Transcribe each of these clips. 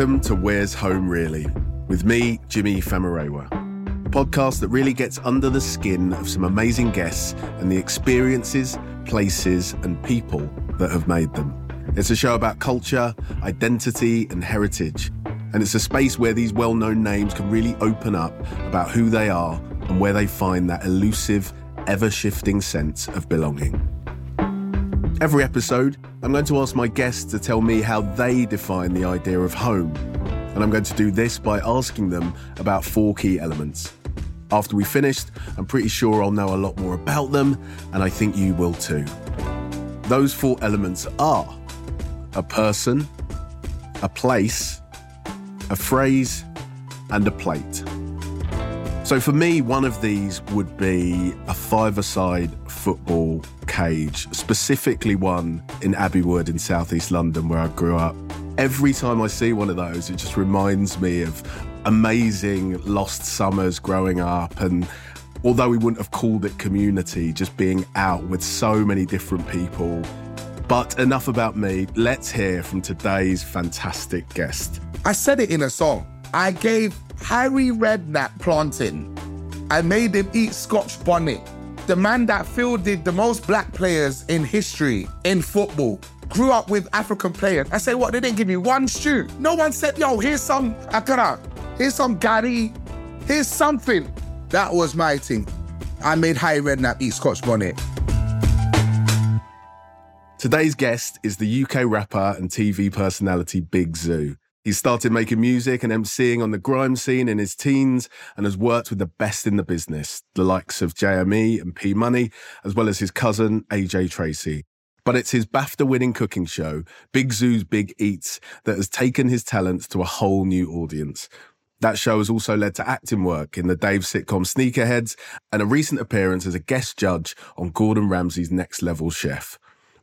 Welcome to Where's Home Really, with me, Jimi Famurewa, a podcast that really gets under the skin of some amazing guests and the experiences, places, and people that have made them. It's a show about culture, identity, and heritage. And it's a space where these well known names can really open up about who they are and where they find that elusive, ever shifting sense of belonging. Every episode, I'm going to ask my guests to tell me how they define the idea of home. And I'm going to do this by asking them about four key elements. After we finished, I'm pretty sure I'll know a lot more about them, and I think you will too. Those four elements are a person, a place, a phrase, and a plate. So for me, one of these would be a five-a-side football cage, specifically one in Abbey Wood in southeast London where I grew up. Every time I see one of those, it just reminds me of amazing lost summers growing up and although we wouldn't have called it community, just being out with so many different people. But enough about me. Let's hear from today's fantastic guest. I said it in a song. I gave Harry Redknapp plantain. I made him eat Scotch bonnet. The man that fielded the most black players in history in football grew up with African players. I say, what? They didn't give me one shoe. No one said, yo, here's some akara, here's some gari, here's something. That was my thing. I made Harry Redknapp eat Scotch bonnet. Today's guest is the UK rapper and TV personality Big Zuu. He started making music and emceeing on the grime scene in his teens and has worked with the best in the business, the likes of JME and P Money, as well as his cousin AJ Tracy. But it's his BAFTA winning cooking show, Big Zuu's Big Eats, that has taken his talents to a whole new audience. That show has also led to acting work in the Dave sitcom Sneakerheads and a recent appearance as a guest judge on Gordon Ramsay's Next Level Chef.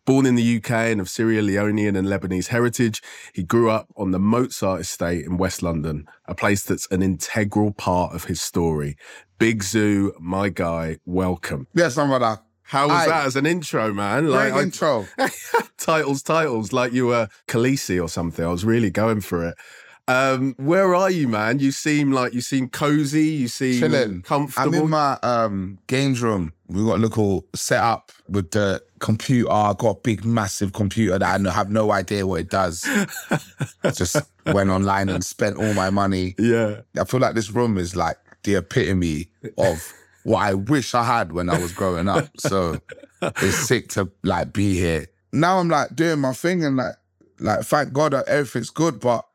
Born in the UK and of Sierra Leonean and Lebanese heritage, he grew up on the Mozart estate in West London, a place that's an integral part of his story. Big Zuu, my guy, welcome. Yes, brother. How was Aye. that as an intro, man? Great I- intro. titles, titles, like you were Khaleesi or something. I was really going for it. Um, where are you, man? You seem like you seem cozy. You seem Chilling. comfortable. I'm in my um, games room. We've got a little set up with the computer. I got a big, massive computer that I have no idea what it does. Just went online and spent all my money. yeah, I feel like this room is like the epitome of what I wish I had when I was growing up. So it's sick to like be here. Now I'm like doing my thing and like like thank God that everything's good. But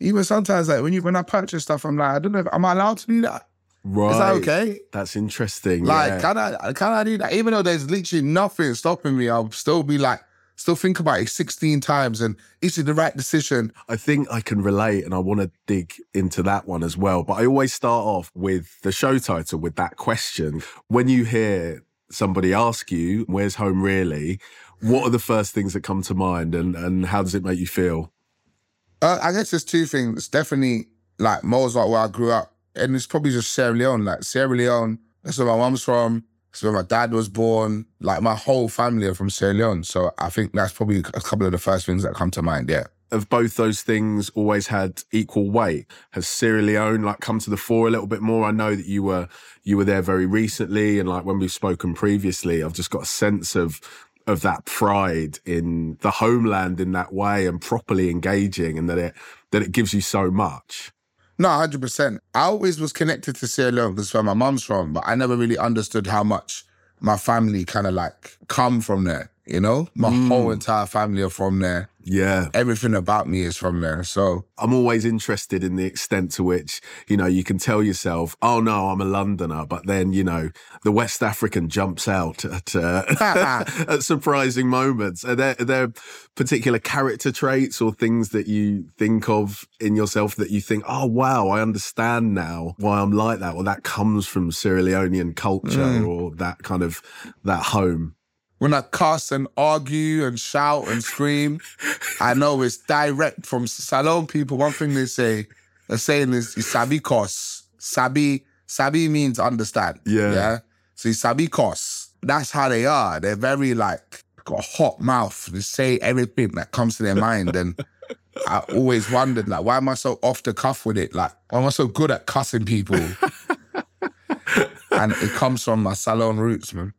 even sometimes like when you when I purchase stuff, I'm like, I don't know if am I allowed to do that? Right. Is that okay? That's interesting. Like, yeah. can I can I do that? Even though there's literally nothing stopping me, I'll still be like, still think about it 16 times and is it the right decision? I think I can relate and I want to dig into that one as well. But I always start off with the show title with that question. When you hear somebody ask you, where's home really? What are the first things that come to mind and, and how does it make you feel? Uh, I guess there's two things. Definitely like Mozart, where I grew up, and it's probably just Sierra Leone. Like Sierra Leone, that's where my mum's from. That's where my dad was born. Like my whole family are from Sierra Leone. So I think that's probably a couple of the first things that come to mind. Yeah. Have both those things always had equal weight? Has Sierra Leone like come to the fore a little bit more? I know that you were you were there very recently, and like when we've spoken previously, I've just got a sense of of that pride in the homeland in that way and properly engaging, and that it that it gives you so much. No, hundred percent. I always was connected to Sierra Leone because where my mum's from, but I never really understood how much my family kind of like come from there. You know, my whole entire family are from there. Yeah, Everything about me is from there. So I'm always interested in the extent to which, you know, you can tell yourself, oh no, I'm a Londoner, but then, you know, the West African jumps out at, uh, at surprising moments. Are there, are there particular character traits or things that you think of in yourself that you think, oh wow, I understand now why I'm like that, or that comes from Sierra Leonean culture or that kind of, that home? When I cuss and argue and shout and scream, I know it's direct from Salone people. One thing they say, they're saying is sabi cuss. Sabi, sabi means understand. Yeah. Yeah. So sabi cuss. That's how they are. They're very like got a hot mouth. They say everything that comes to their mind. And I always wondered, like, why am I so off the cuff with it? Like, why am I so good at cussing people? and it comes from my Salone roots, man.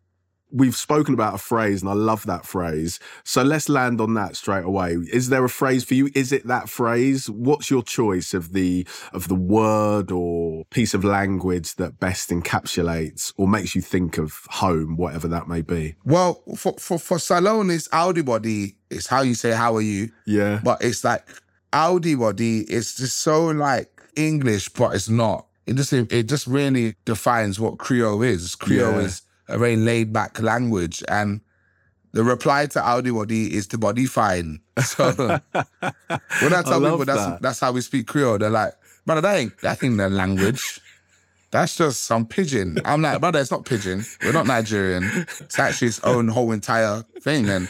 We've spoken about a phrase, and I love that phrase. So let's land on that straight away. Is there a phrase for you? Is it that phrase? What's your choice of the of the word or piece of language that best encapsulates or makes you think of home, whatever that may be? Well, for for, for Salone, it's Audi body. It's how you say how are you. Yeah. But it's like Audi body. It's just so like English, but it's not. It just it just really defines what Creole is. Creole Yeah. is a very laid back language, and the reply to Audi body is to body fine. So when I tell love people that's that. that's how we speak Creole, they're like, brother, that ain't that ain't the language. That's just some pidgin. I'm like, brother, it's not pidgin. We're not Nigerian. It's actually its own whole entire thing. And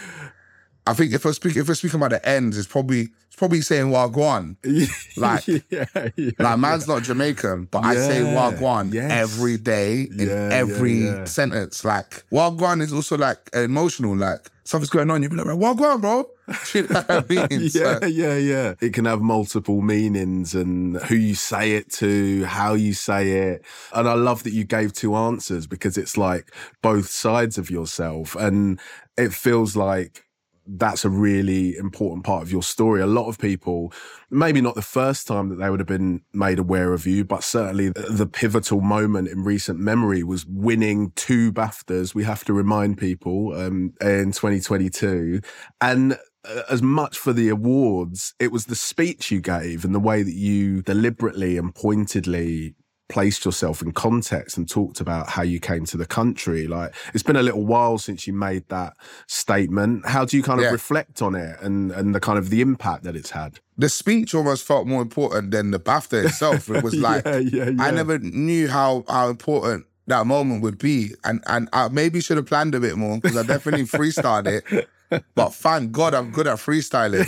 I think if we're speaking if we're speaking about the ends, it's probably it's probably saying Wagwan. Like- yeah, yeah. Like man's not Jamaican, but I say Yeah. Wagwan Yes. every day in Yeah, every yeah, yeah. sentence. Like Wagwan is also like emotional. Like something's going on, you be like, Wagwan, bro. Shit like that means. yeah, So, yeah, yeah. It can have multiple meanings and who you say it to, how you say it. And I love that you gave two answers because it's like both sides of yourself. And it feels like that's a really important part of your story. A lot of people, maybe not the first time that they would have been made aware of you, but certainly the, pivotal moment in recent memory was winning two BAFTAs. We have to remind people um, in 2022. And uh, as much for the awards, it was the speech you gave and the way that you deliberately and pointedly placed yourself in context and talked about how you came to the country. Like it's been a little while since you made that statement. How do you kind of Yeah. reflect on it and and the kind of the impact that it's had? the speech almost felt more important than the BAFTA itself. It was like yeah, yeah. I never knew how how important that moment would be, and and I maybe should have planned a bit more because I definitely freestyled it. But thank God I'm good at freestyling.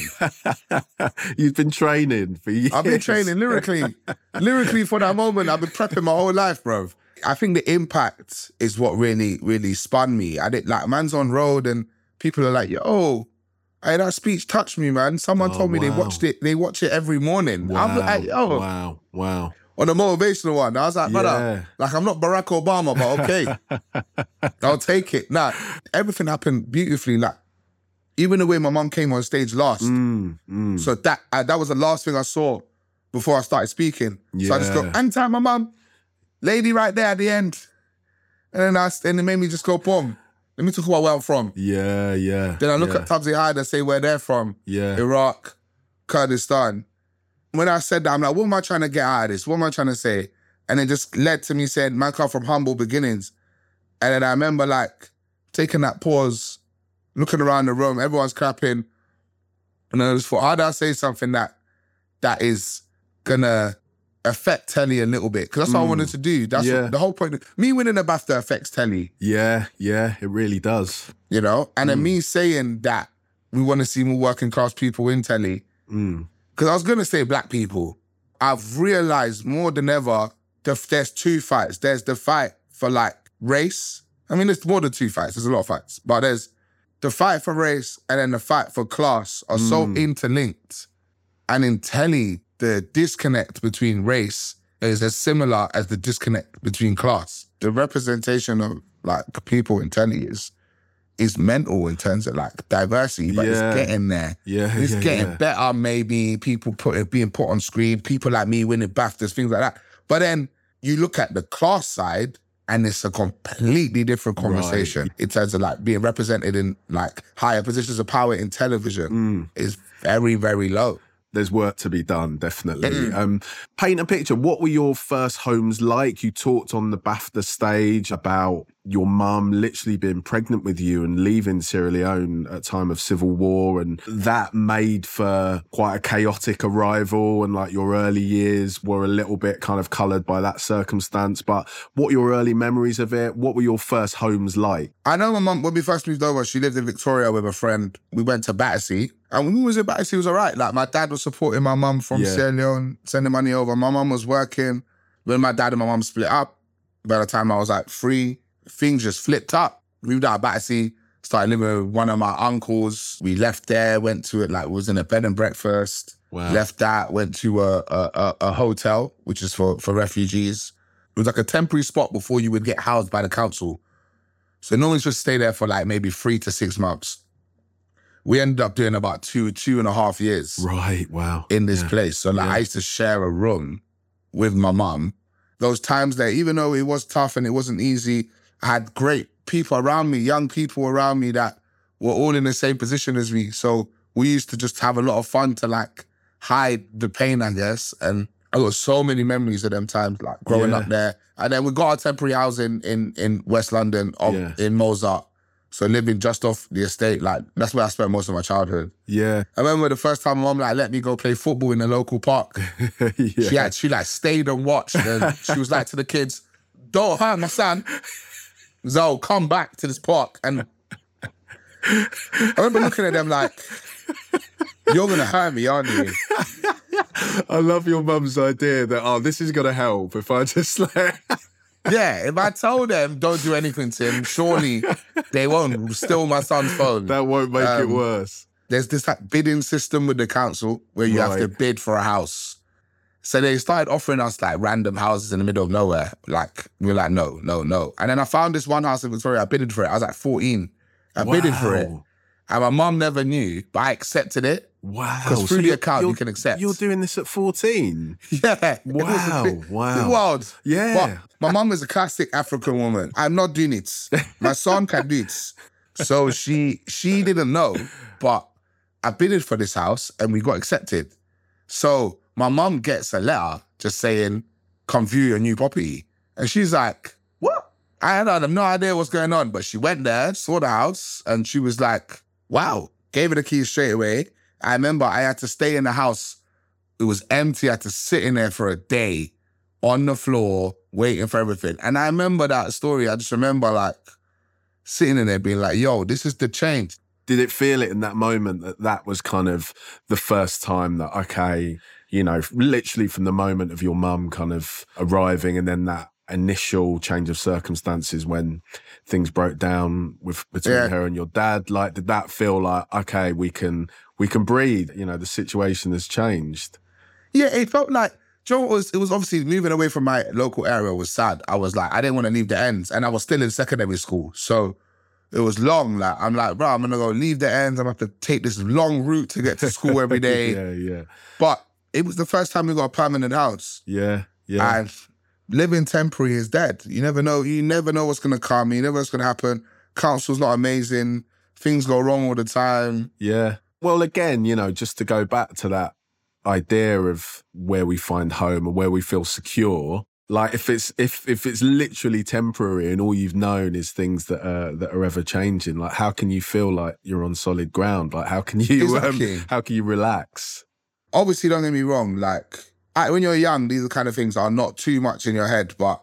You've been training for years. I've been training lyrically, lyrically for that moment. I've been prepping my whole life, bro. I think the impact is what really, really spun me. I did like man's on road and people are like, "Yo, hey, that speech touched me, man." Someone Oh, told me they watched it. They watch it every morning. Wow, I'm like, "Yo," wow, wow. on a motivational one. I was like, brother, Yeah. like I'm not Barack Obama, but okay. I'll take it. Nah, everything happened beautifully. Like, even the way my mom came on stage last. Mm, mm. So that uh, that was the last thing I saw before I started speaking. So I just go, and anytime my mom, lady right there at the end. And then I and it made me just go, boom. Let me talk about where I'm from. Yeah, yeah. Then I look yeah, at Tabsy Hyde and say where they're from. yeah. Iraq, Kurdistan. When I said that, I'm like, what am I trying to get out of this? What am I trying to say? And it just led to me saying, man, come from humble beginnings. And then I remember like taking that pause, looking around the room, everyone's clapping. And I just thought, how do I say something that that is gonna affect Telly a little bit? Because that's what I Mm. wanted to do. That's Yeah. what, the whole point. Me winning the BAFTA affects Telly Yeah, yeah, it really does. you know? And then Mm. me saying that we want to see more working class people in telly, Mm. because I was going to say black people. I've realized more than ever that there's two fights. There's the fight for like race. I mean, there's more than two fights. There's a lot of fights, but there's the fight for race and then the fight for class are so Mm. interlinked. And in telly, the disconnect between race is as similar as the disconnect between class. The representation of like people in telly is is mental in terms of like diversity, but Yeah. it's getting there. Yeah, It's yeah, getting yeah. better, maybe people put being put on screen, people like me winning BAFTAs, things like that. But then you look at the class side, and it's a completely different conversation in terms of like being represented in like higher positions of power in television Mm. is very, very low. There's work to be done, definitely. Mm. Um, paint a picture. What were your first homes like? You talked on the BAFTA stage about your mum literally being pregnant with you and leaving Sierra Leone at time of civil war, and that made for quite a chaotic arrival. And like your early years were a little bit kind of coloured by that circumstance. But what were your early memories of it? What were your first homes like? I know my mum, when we first moved over, she lived in Victoria with a friend. We went to Battersea. And when we was in Battersea, it was all right. Like, my dad was supporting my mum from Yeah. Sierra Leone, sending money over. My mum was working. When my dad and my mum split up, by the time I was like three, things just flipped up. Moved out of Battersea, Started living with one of my uncles. We left there, went to it like was in a bed and breakfast. Wow. Left that, went to a, a a a hotel, which is for for refugees. It was like a temporary spot before you would get housed by the council. So normally just stay there for like maybe three to six months. We ended up doing about two, two and a half years Right. Wow. in this Yeah. place. So like Yeah. I used to share a room with my mum. Those times there, even though it was tough and it wasn't easy, I had great people around me, young people around me that were all in the same position as me. So we used to just have a lot of fun to like hide the pain, I guess. And I got so many memories of them times, like growing Yeah. up there. And then we got our temporary housing in in West London, of, in Mozart. So living just off the estate, like that's where I spent most of my childhood. Yeah. I remember the first time my mom like let me go play football in the local park. yeah. She had she like stayed and watched, and she was like to the kids, "Don't hurt my son, Zoe. Come back to this park." And I remember looking at them like, "You're gonna hurt me, aren't you?" I love your mum's idea that oh, this is gonna help if I just like Yeah, if I told them don't do anything to him, surely they won't steal my son's phone. that won't make it Um, worse. There's this like bidding system with the council where you have to bid for a house. So they started offering us like random houses in the middle of nowhere. Like we were like, no, no, no. And then I found this one house in Victoria. I bidded for it. I was like 14. I bidded for it, and my mom never knew, but I accepted it. Wow. 'Cause through the you're- account you can accept. You're doing this at 14. Yeah. Wow, bit- wow. wild. Yeah. But my mom is a classic African woman. I'm not doing it. My son can do it. So she she didn't know, but I bidded for this house and we got accepted. So my mom gets a letter just saying, come view your new property. And she's like, what? I had no idea what's going on, but she went there, saw the house, and she was like, wow, gave her the keys straight away. I remember I had to stay in the house. It was empty. I had to sit in there for a day on the floor, waiting for everything. And I remember that story. I just remember like sitting in there being like, yo, this is the change. Did it feel it in that moment that that was kind of the first time that, okay, you know, literally from the moment of your mum kind of arriving and then that initial change of circumstances when things broke down with between Yeah. her and your dad like did that feel like okay we can we can breathe you know the situation has changed Yeah, it felt like Joe was it was obviously moving away from my local area was sad. I was like, I didn't want to leave the ends. And I was still in secondary school. So it was long. Like I'm like, bro, I'm gonna go leave the ends. I'm gonna have to take this long route to get to school every day. yeah yeah But it was the first time we got a permanent house. yeah yeah And living temporary is dead. You never know. You never know what's gonna come. You never know what's gonna happen. Council's not amazing. Things go wrong all the time. Yeah. Well, again, you know, just to go back to that idea of where we find home and where we feel secure. Like if it's if if it's literally temporary and all you've known is things that are that are ever changing, like how can you feel like you're on solid ground? Like how can you Exactly. um, how can you relax? Obviously, don't get me wrong. Like I, when you're young, these are kind of things are not too much in your head, but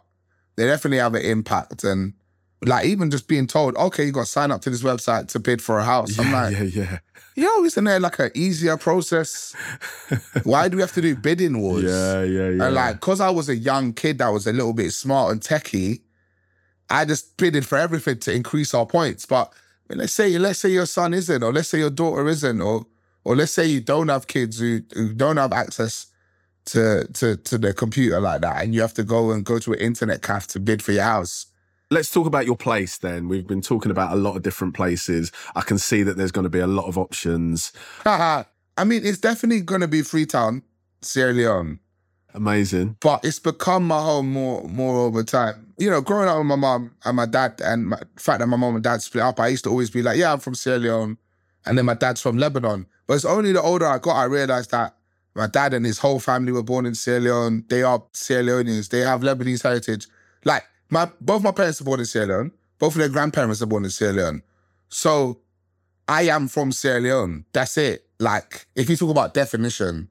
they definitely have an impact. And like even just being told, okay, you got to sign up to this website to bid for a house. I'm like, yeah, yeah, yo, isn't there like an easier process? Why do we have to do bidding wars? yeah, yeah, yeah. And like, cause I was a young kid that was a little bit smart and techie, I just bidded for everything to increase our points. But I mean, let's say, let's say your son isn't, or let's say your daughter isn't, or or let's say you don't have kids who, who don't have access to to to the computer like that, and you have to go and go to an internet cafe to bid for your house. Let's talk about your place then. We've been talking about a lot of different places. I can see that there's going to be a lot of options. I mean, it's definitely gonna be Freetown, Sierra Leone. Amazing. but it's become my home more more over time. You know, growing up with my mom and my dad, and my, the fact that my mom and dad split up, I used to always be like, "Yeah, I'm from Sierra Leone," and then my dad's from Lebanon. But it's only the older I got, I realized that my dad and his whole family were born in Sierra Leone. They are Sierra Leoneans. They have Lebanese heritage. Like my both my parents are born in Sierra Leone. Both of their grandparents are born in Sierra Leone. So I am from Sierra Leone. That's it. Like if you talk about definition,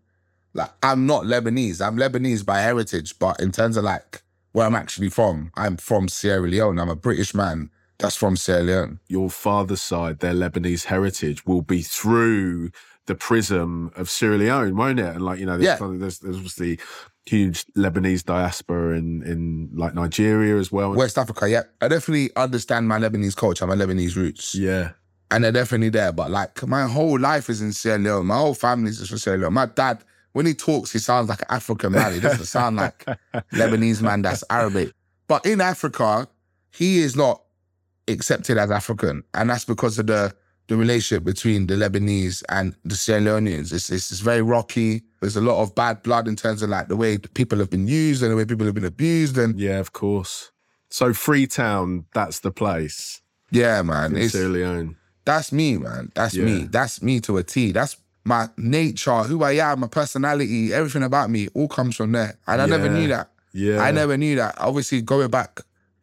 like I'm not Lebanese. I'm Lebanese by heritage, but in terms of like where I'm actually from, I'm from Sierra Leone. I'm a British man That's from Sierra Leone. Your father's side, their Lebanese heritage, will be through the prism of Sierra Leone, won't it? And like you know, there's, Yeah. there's, there's obviously huge Lebanese diaspora in in like Nigeria as well. West Africa, yeah. I definitely understand my Lebanese culture, my Lebanese roots. yeah, And they're definitely there. But like my whole life is in Sierra Leone. My whole family is from Sierra Leone. My dad, when he talks, he sounds like an African man. He doesn't sound like Lebanese man that's Arabic. But in Africa, he is not accepted as African. And that's because of the the relationship between the Lebanese and the Sierra Leoneans. It's, it's, it's very rocky. There's a lot of bad blood in terms of like the way people have been used and the way people have been abused. And yeah, of course. So Freetown, that's the place yeah, man. in It's, Sierra Leone. that's me, man. That's Yeah. me. That's me to a T. That's my nature, who I am, my personality, everything about me all comes from there. And I never knew that. Yeah, I never knew that. Obviously, going back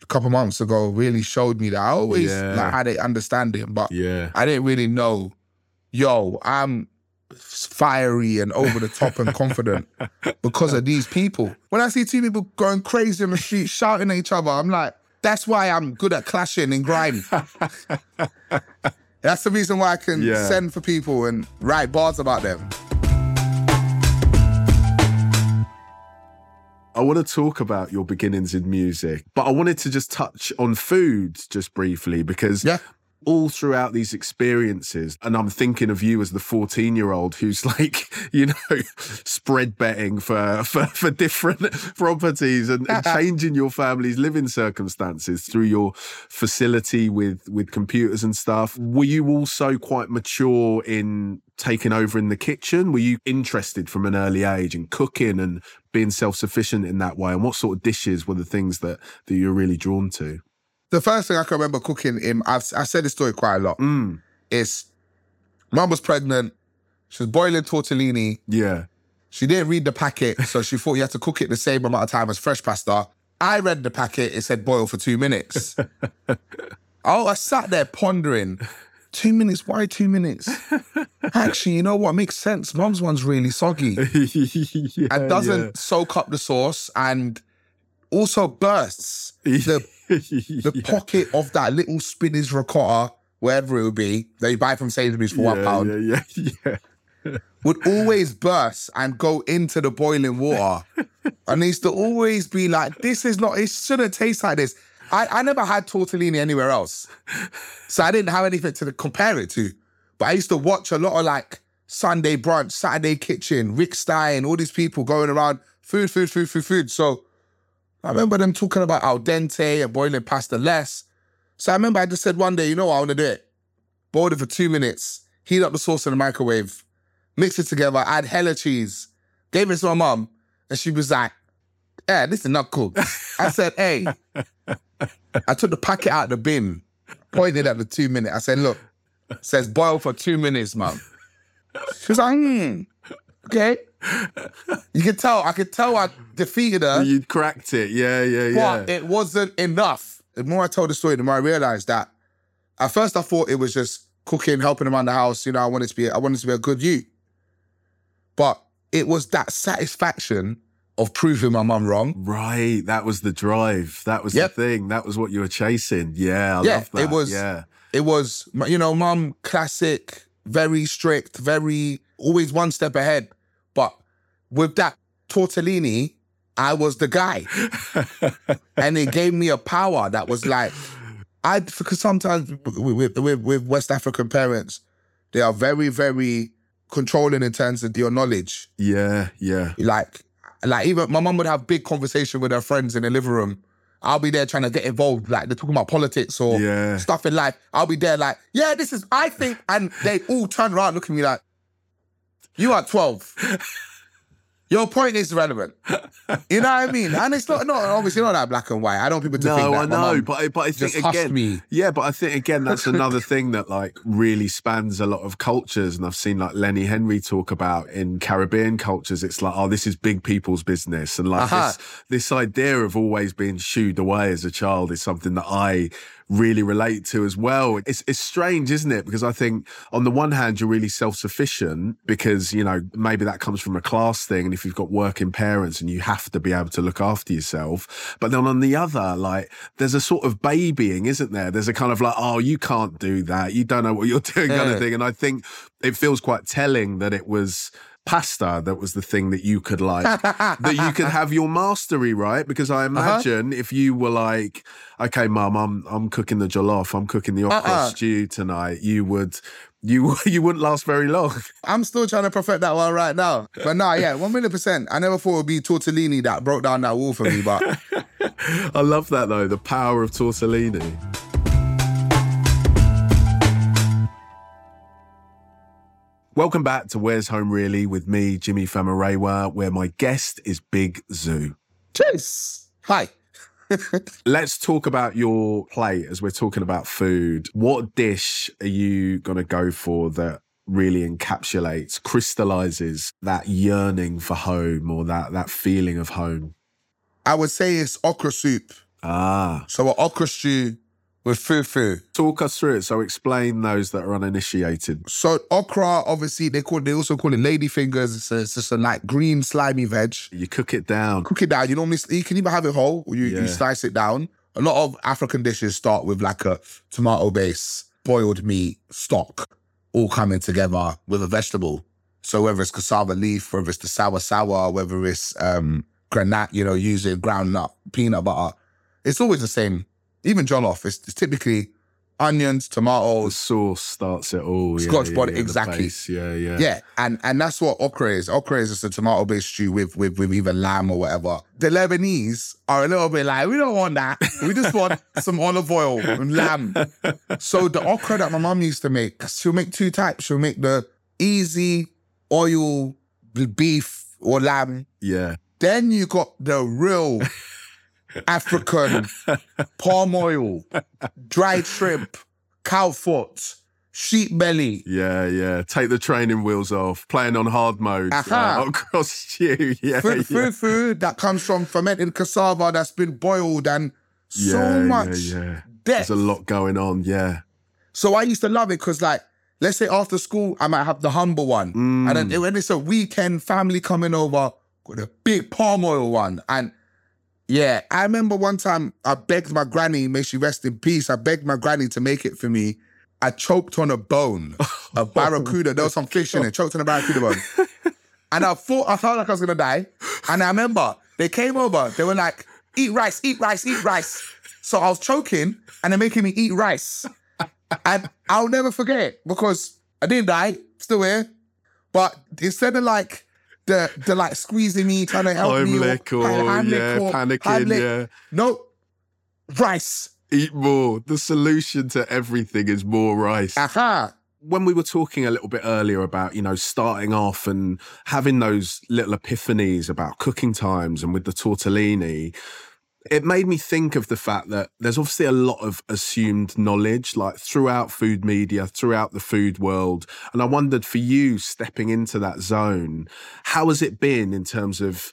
a couple months ago really showed me that. I always Yeah. like had a understanding, but Yeah, I didn't really know, yo, I'm fiery and over the top and confident because of these people. When I see two people going crazy on the street, shouting at each other, I'm like, that's why I'm good at clashing and grime. that's the reason why I can Yeah. send for people and write bars about them. I want to talk about your beginnings in music, but I wanted to just touch on food just briefly because Yeah. All throughout these experiences, and I'm thinking of you as the 14 year old who's like, you know, spread betting for, for, for different properties and, and changing your family's living circumstances through your facility with, with computers and stuff. Were you also quite mature in taking over in the kitchen? Were you interested from an early age in cooking and being self-sufficient in that way? And what sort of dishes were the things that, that you're really drawn to? The first thing I can remember cooking him, I've I said this story quite a lot, Mm, is mum was pregnant. She was boiling tortellini. yeah. She didn't read the packet, so she thought you had to cook it the same amount of time as fresh pasta. I read the packet, it said boil for two minutes. oh, I sat there pondering, two minutes, why two minutes? Actually, you know what makes sense? Mum's one's really soggy yeah, and doesn't soak up the sauce and also bursts. The, the pocket of that little spinach ricotta, wherever it would be, that you buy from Sainsbury's for one yeah, pound Yeah, yeah, yeah. would always burst and go into the boiling water. and it used to always be like, this is not, it shouldn't taste like this. I, I never had tortellini anywhere else. So I didn't have anything to compare it to. But I used to watch a lot of like Sunday brunch, Saturday kitchen, Rick Stein, all these people going around food, food, food, food, food. So I remember them talking about al dente and boiling pasta less. So I remember I just said one day, you know what, I want to do it. Boiled it for two minutes, heat up the sauce in the microwave, mix it together, add hella cheese, gave it to my mum, and she was like, yeah, this is not cooked. I said, hey, I took the packet out of the bin, pointed at the two minute. I said, look, says boil for two minutes, mum. She was like, hmm, okay. You could tell, I could tell I defeated her, You'd cracked it. Yeah, yeah, yeah. but it wasn't enough. The more I told the story, the more I realized that at first I thought it was just cooking, helping around the house. You know, I wanted to be, I wanted to be a good you. But it was that satisfaction of proving my mum wrong. Right, that was the drive. That was Yep. the thing. That was what you were chasing. Yeah, I Yeah, love that. it was- Yeah, It was, you know, mum, classic, very strict, very always one step ahead. With that tortellini, I was the guy. and it gave me a power that was like, I because sometimes with, with, with West African parents, they are very, very controlling in terms of your knowledge. yeah, yeah. Like, like even my mum would have big conversation with her friends in the living room. I'll be there trying to get involved, like they're talking about politics or Yeah. stuff in life. I'll be there like, yeah, this is I think, and they all turn around, look at me like, you are 12. Your point is relevant. You know what I mean? And it's not, not obviously not that black and white. I don't want people to think No, that. I know, but but I think again, me. yeah, but I think again that's another thing that like really spans a lot of cultures, and I've seen like Lenny Henry talk about in Caribbean cultures. It's like, oh, this is big people's business, and like Uh-huh. this this idea of always being shooed away as a child is something that I really relate to as well. It's it's strange, isn't it? Because I think on the one hand you're really self-sufficient because, you know, maybe that comes from a class thing and if you've got working parents and you have to be able to look after yourself. But then on the other, like there's a sort of babying, isn't there? There's a kind of like, oh, you can't do that. You don't know what you're doing kind of thing. And I think it feels quite telling that it was pasta that was the thing that you could like that you could have your mastery right because i imagine uh-huh. if you were like okay mum i'm i'm cooking the jollof i'm cooking the okra uh-uh. stew tonight you would you you wouldn't last very long i'm still trying to perfect that one right now but nah yeah 1 million percent i never thought it would be tortellini that broke down that wall for me but i love that though the power of tortellini Welcome back to Where's Home Really with me, Jimi Famurewa, where my guest is Big Zuu. Cheers. Hi. Let's talk about your plate as we're talking about food. What dish are you going to go for that really encapsulates, crystallizes that yearning for home or that, that feeling of home? I would say it's okra soup. Ah. So an okra stew with fufu. Talk us through it. So explain those that are uninitiated. So okra, obviously, they call they also call it lady fingers. It's, a, it's just a like green slimy veg. You cook it down. Cook it down. You normally you can even have it whole, or you, yeah. you slice it down. A lot of African dishes start with like a tomato base, boiled meat, stock, all coming together with a vegetable. So whether it's cassava leaf, whether it's the sour sour, whether it's um granite, you know, using ground nut, peanut butter, it's always the same even jollof, it's, it's typically onions, tomatoes. The sauce starts it all. Scotch yeah, bonnet, yeah, exactly. Yeah, yeah. Yeah, and and that's what okra is. Okra is just a tomato-based stew with, with with either lamb or whatever. The Lebanese are a little bit like, we don't want that. We just want some olive oil and lamb. So the okra that my mum used to make, she'll make two types. She'll make the easy oil beef or lamb. Yeah. Then you got the real African palm oil, dried shrimp, cow foot, sheep belly. Yeah, yeah. Take the training wheels off, playing on hard mode. Uh, across you. Yeah, food, yeah. food, food that comes from fermented cassava that's been boiled and so yeah, much yeah, yeah. Depth. There's a lot going on, yeah. So I used to love it because like, let's say after school, I might have the humble one. Mm. And then when it's a weekend, family coming over, got a big palm oil one. And yeah, I remember one time I begged my granny, may she rest in peace. I begged my granny to make it for me. I choked on a bone, a barracuda. There was some fish in it. Choked on a barracuda bone, and I thought I felt like I was gonna die. And I remember they came over. They were like, "Eat rice, eat rice, eat rice." So I was choking, and they're making me eat rice. And I'll never forget because I didn't die, still here. But instead of like the the like squeezing me, trying to help Heimlich me, or, or yeah, or, panicking, Heimlich. yeah. No, rice. Eat more. The solution to everything is more rice. Aha. When we were talking a little bit earlier about, you know, starting off and having those little epiphanies about cooking times and with the tortellini, it made me think of the fact that there's obviously a lot of assumed knowledge like throughout food media throughout the food world and i wondered for you stepping into that zone how has it been in terms of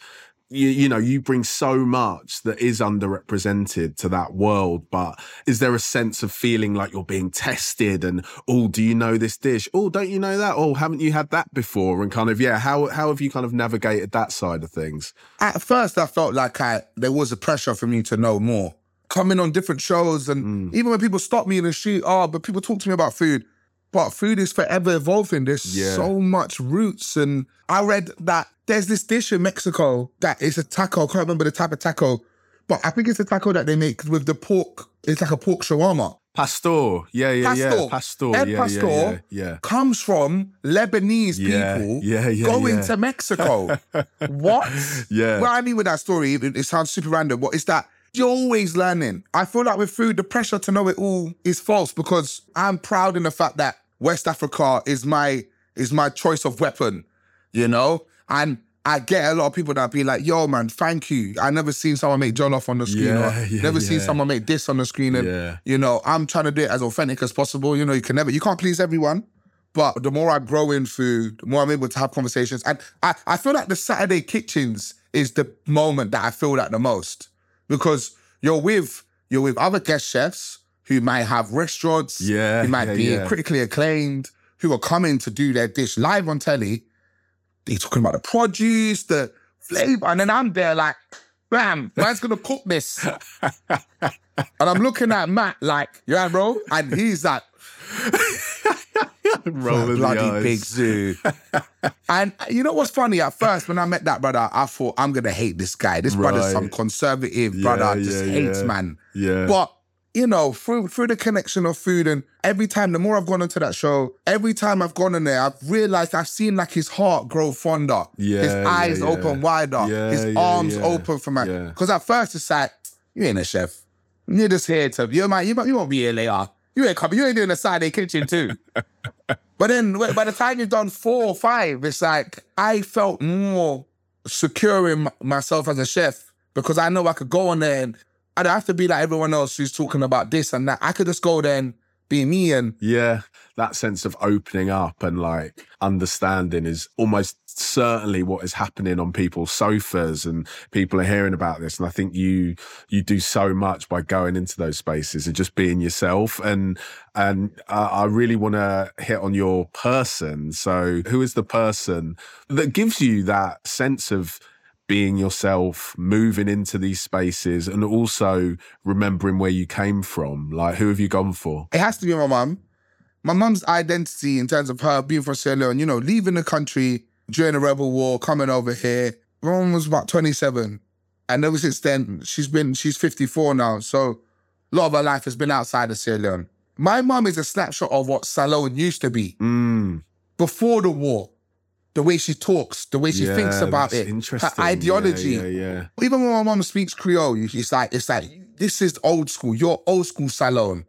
you, you know you bring so much that is underrepresented to that world but is there a sense of feeling like you're being tested and oh do you know this dish? Oh don't you know that? Oh haven't you had that before? And kind of yeah how how have you kind of navigated that side of things? At first i felt like i there was a pressure for me to know more. Coming on different shows and mm. even when people stop me in the street oh but people talk to me about food but food is forever evolving. There's yeah. so much roots. And I read that there's this dish in Mexico that is a taco. I can't remember the type of taco, but I think it's a taco that they make with the pork. It's like a pork shawarma. Pastor. Yeah, yeah, pastor. yeah. Pastor. Ed yeah, pastor yeah, yeah, yeah, comes from Lebanese yeah, people yeah, yeah, going yeah. to Mexico. what? Yeah. What I mean with that story, it, it sounds super random, but it's that you're always learning. I feel like with food, the pressure to know it all is false because I'm proud in the fact that West Africa is my is my choice of weapon, you know? And I get a lot of people that be like, yo, man, thank you. I never seen someone make jollof on the screen yeah, or yeah, never yeah. seen someone make this on the screen. And, you know, I'm trying to do it as authentic as possible. You know, you can never, you can't please everyone. But the more I grow in food, the more I'm able to have conversations. And I, I feel like the Saturday kitchens is the moment that I feel that the most. Because you're with, you're with other guest chefs, who might have restaurants, Yeah, who might yeah, be yeah. critically acclaimed, who are coming to do their dish live on telly. They're talking about the produce, the flavor, and then I'm there like, bam, man's gonna cook this. and I'm looking at Matt like, yeah, bro, and he's like, Rolling bloody Big Zuu. and you know what's funny? At first, when I met that brother, I thought I'm gonna hate this guy. This brother's some conservative Yeah, brother, just yeah, hates yeah. man. Yeah. But you know, through through the connection of food, and every time, the more I've gone into that show, every time I've gone in there, I've realized I've seen like his heart grow fonder, Yeah. his eyes yeah, open yeah. wider, Yeah, his arms open for my. Because at first it's like, you ain't a chef, you're just here to you might you you won't be here later. You ain't coming. You ain't doing the side kitchen too. But then by the time you've done four or five, it's like I felt more secure in myself as a chef because I know I could go on there and I don't have to be like everyone else who's talking about this and that. I could just go there and be me and Yeah, that sense of opening up and like understanding is almost certainly what is happening on people's sofas and people are hearing about this. And I think you you do so much by going into those spaces and just being yourself. And and I really want to hit on your person. So who is the person that gives you that sense of being yourself, moving into these spaces, and also remembering where you came from. Like, who have you gone for? it has to be my mum. My mum's identity in terms of her being from Sierra Leone, you know, leaving the country during the rebel war, coming over here. My mum was about 27. And ever since then, she's been, she's 54 now. So a lot of her life has been outside of Sierra Leone. My mum is a snapshot of what Salone used to be Mm, before the war. The way she talks, the way she yeah, thinks about it, her ideology. Yeah, yeah. Even when my mom speaks Creole, it's like it's like this is old school. You're old school Salone.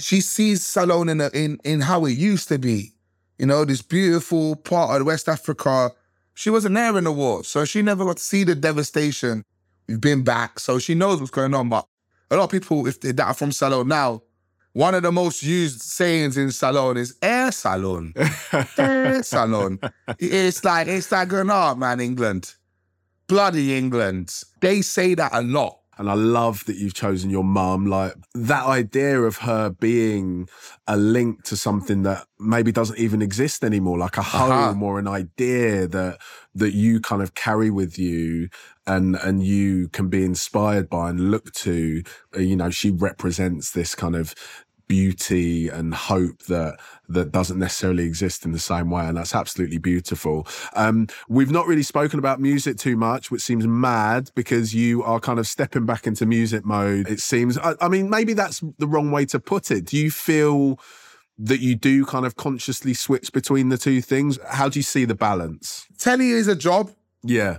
She sees Salone in, a, in in how it used to be. You know, this beautiful part of West Africa. She wasn't there in the war, so she never got to see the devastation. We've been back, so she knows what's going on. But a lot of people, if they that are from Salone now, one of the most used sayings in Salone is "air Salone." air Salone. It's like it's like going on, man. England, bloody England. They say that a lot. And I love that you've chosen your mum. Like that idea of her being a link to something that maybe doesn't even exist anymore, like a Uh-huh. home or an idea that that you kind of carry with you and and you can be inspired by and look to. Uh, You know, she represents this kind of beauty and hope that that doesn't necessarily exist in the same way and that's absolutely beautiful um we've not really spoken about music too much which seems mad because you are kind of stepping back into music mode it seems I, I mean maybe that's the wrong way to put it do you feel that you do kind of consciously switch between the two things how do you see the balance Telly is a job, yeah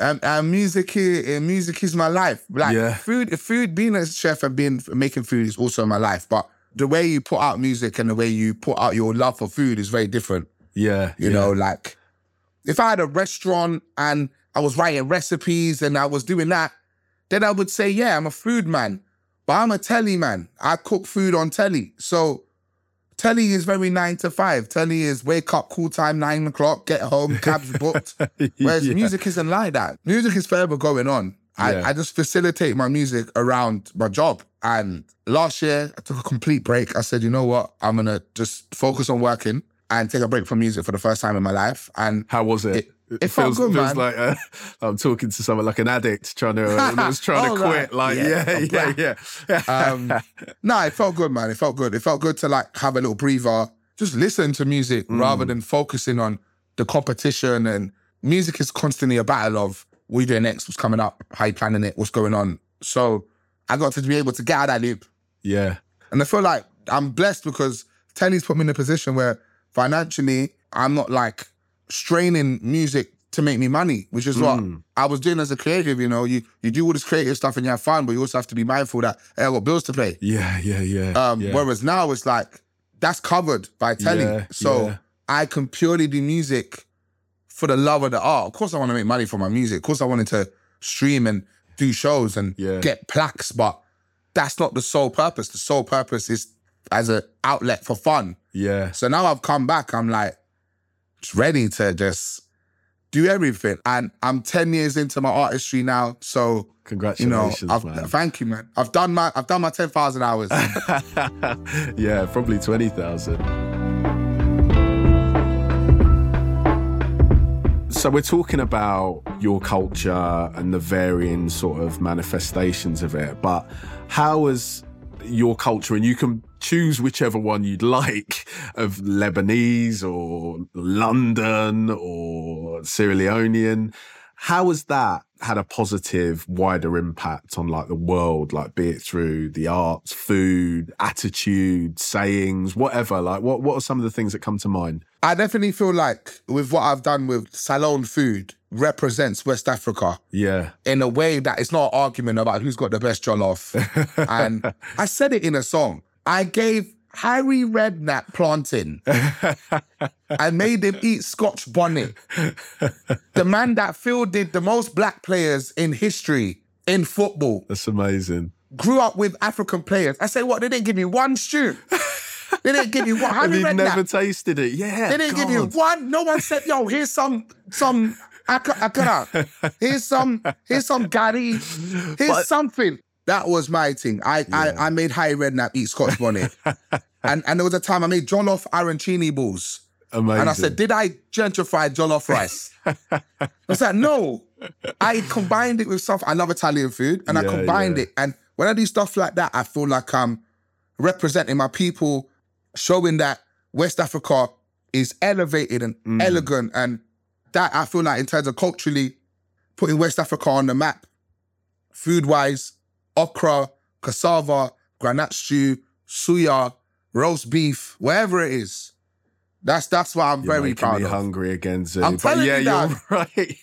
and, and music is music is my life. Like Yeah. food, food. Being a chef and being making food is also my life. But the way you put out music and the way you put out your love for food is very different. yeah You yeah. know, like if I had a restaurant and I was writing recipes and I was doing that, then I would say, yeah, I'm a food man. But I'm a telly man. I cook food on telly. So telly is very nine to five. Telly is wake up, cool time, nine o'clock, get home, cabs booked. Whereas Yeah. music isn't like that. Music is forever going on. I, Yeah. I just facilitate my music around my job. And last year, I took a complete break. I said, you know what? I'm going to just focus on working and take a break from music for the first time in my life. And How was it? It- it felt good, man. It feels man. like uh, I'm talking to someone like an addict trying to uh, was trying Oh, to quit. Like, Yeah. yeah, yeah, yeah. um, no, it felt good, man. It felt good. It felt good to like have a little breather, just listen to music rather than focusing on the competition. And music is constantly a battle of what you doing next, what's coming up, how you planning it, what's going on. So I got to be able to get out of that loop. yeah, And I feel like I'm blessed because Telly's put me in a position where financially I'm not like straining music to make me money, which is what Mm. I was doing as a creative. You know, you you do all this creative stuff and you have fun, but you also have to be mindful that hey, I got bills to pay. yeah, yeah, yeah. Um, yeah. Whereas now it's like that's covered by Telly, Yeah, so yeah. I can purely do music for the love of the art. Of course, I want to make money from my music. Of course, I wanted to stream and do shows and Yeah. get plaques, but that's not the sole purpose. The sole purpose is as an outlet for fun. yeah, So now I've come back. I'm like ready to just do everything. And I'm 10 years into my artistry now. So Congratulations, you know, man. Thank you, man. I've done my I've done my 10,000 hours. yeah, probably 20,000. So we're talking about your culture and the varying sort of manifestations of it, but how has your culture, and you can choose whichever one you'd like, of Lebanese or London or Sierra Leonean, how has that had a positive, wider impact on like the world, like be it through the arts, food, attitude, sayings, whatever? Like, what what are some of the things that come to mind? I definitely feel like with what I've done with Salone Food represents West Africa. Yeah. In a way that it's not an argument about who's got the best jollof. and I said it in a song. I gave Harry Redknapp plantain. I made him eat Scotch bonnet. the man that fielded the most black players in history in football. That's amazing. Grew up with African players. I say, what? They didn't give me one stew. They didn't give you one. Have and you've Redknapp. never tasted it. Yeah. They didn't give you one. No one said, "Yo, here's some some aka- akara. Here's some here's some gari. Here's But- something." That was my thing. I Yeah. I, I made Harry Redknapp eat Scotch bonnet, and and there was a time I made jollof arancini balls, Amazing. and I said, "Did I gentrify jollof rice?" I said, "No." I combined it with stuff. I love Italian food, and I combined yeah. it. And when I do stuff like that, I feel like I'm representing my people, showing that West Africa is elevated and Mm. elegant, and that I feel like in terms of culturally putting West Africa on the map, food wise, okra, cassava, groundnut stew, suya, roast beef, wherever it is. That's that's what I'm You're very proud me of. hungry again, Zuu. I'm but telling yeah, you, you're right.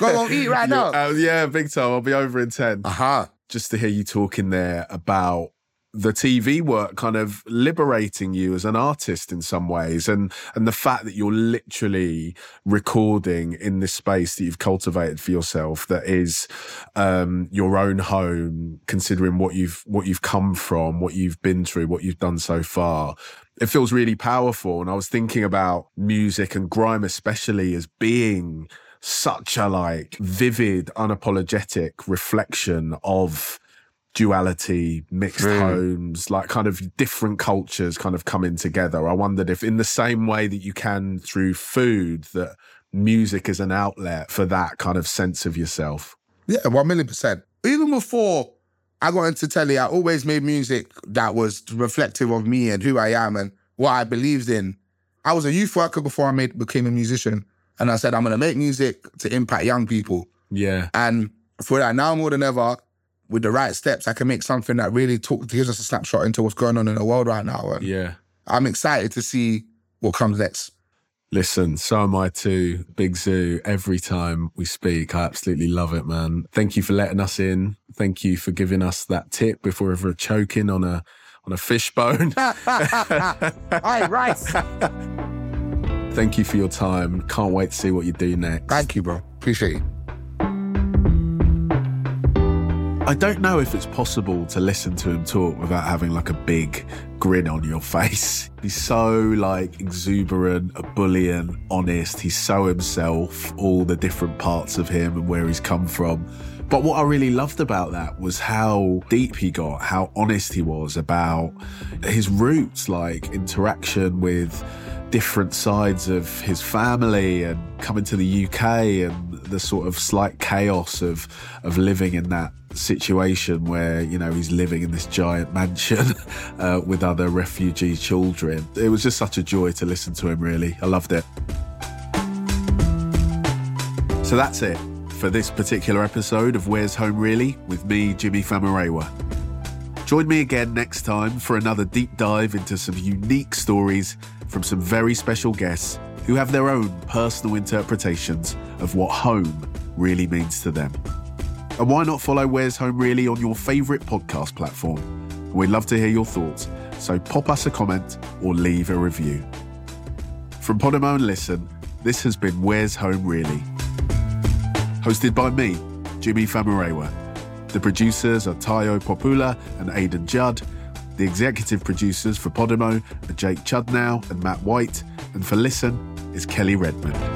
Go on, eat right now. uh, yeah, big time. I'll be over in 10. Aha. Just to hear you talking there about the TV work kind of liberating you as an artist in some ways and and the fact that you're literally recording in this space that you've cultivated for yourself that is um your own home considering what you've what you've come from what you've been through what you've done so far. It feels really powerful and i was thinking about music and grime especially as being such a like vivid unapologetic reflection of duality, mixed homes, like kind of different cultures kind of coming together. I wondered if, in the same way that you can through food, that music is an outlet for that kind of sense of yourself. Yeah, one million percent. Even before I got into telly, I always made music that was reflective of me and who I am and what I believed in. I was a youth worker before I made became a musician, and I said I'm gonna make music to impact young people. Yeah. And for that, now more than ever, with the right steps, I can make something that really talk, gives us a snapshot into what's going on in the world right now. And Yeah. I'm excited to see what comes next. Listen, so am I too. Big Zuu, every time we speak, I absolutely love it, man. Thank you for letting us in. Thank you for giving us that tip before ever choking on a on a fish bone. All right, right. Thank you for your time. Can't wait to see what you do next. Thank you, bro. Appreciate it. I don't know if it's possible to listen to him talk without having like a big grin on your face. He's so like exuberant, ebullient, honest. He's so himself, all the different parts of him and where he's come from. But what I really loved about that was how deep he got, how honest he was about his roots, like interaction with different sides of his family and coming to the UK and the sort of slight chaos of of living in that situation where you know he's living in this giant mansion uh, with other refugee children. It was just such a joy to listen to him. Really, I loved it. So that's it for this particular episode of Where's Home Really with me, Jimi Famurewa. Join me again next time for another deep dive into some unique stories from some very special guests who have their own personal interpretations of what home really means to them. And why not follow Where's Home Really on your favourite podcast platform? We'd love to hear your thoughts, so pop us a comment or leave a review. From Podimo and Listen, this has been Where's Home Really? Hosted by me, Jimi Famurewa. The producers are Tayo Popula and Aidan Judd. The executive producers for Podimo are Jake Chudnow and Matt White. And for Listen is Kelly Redmond.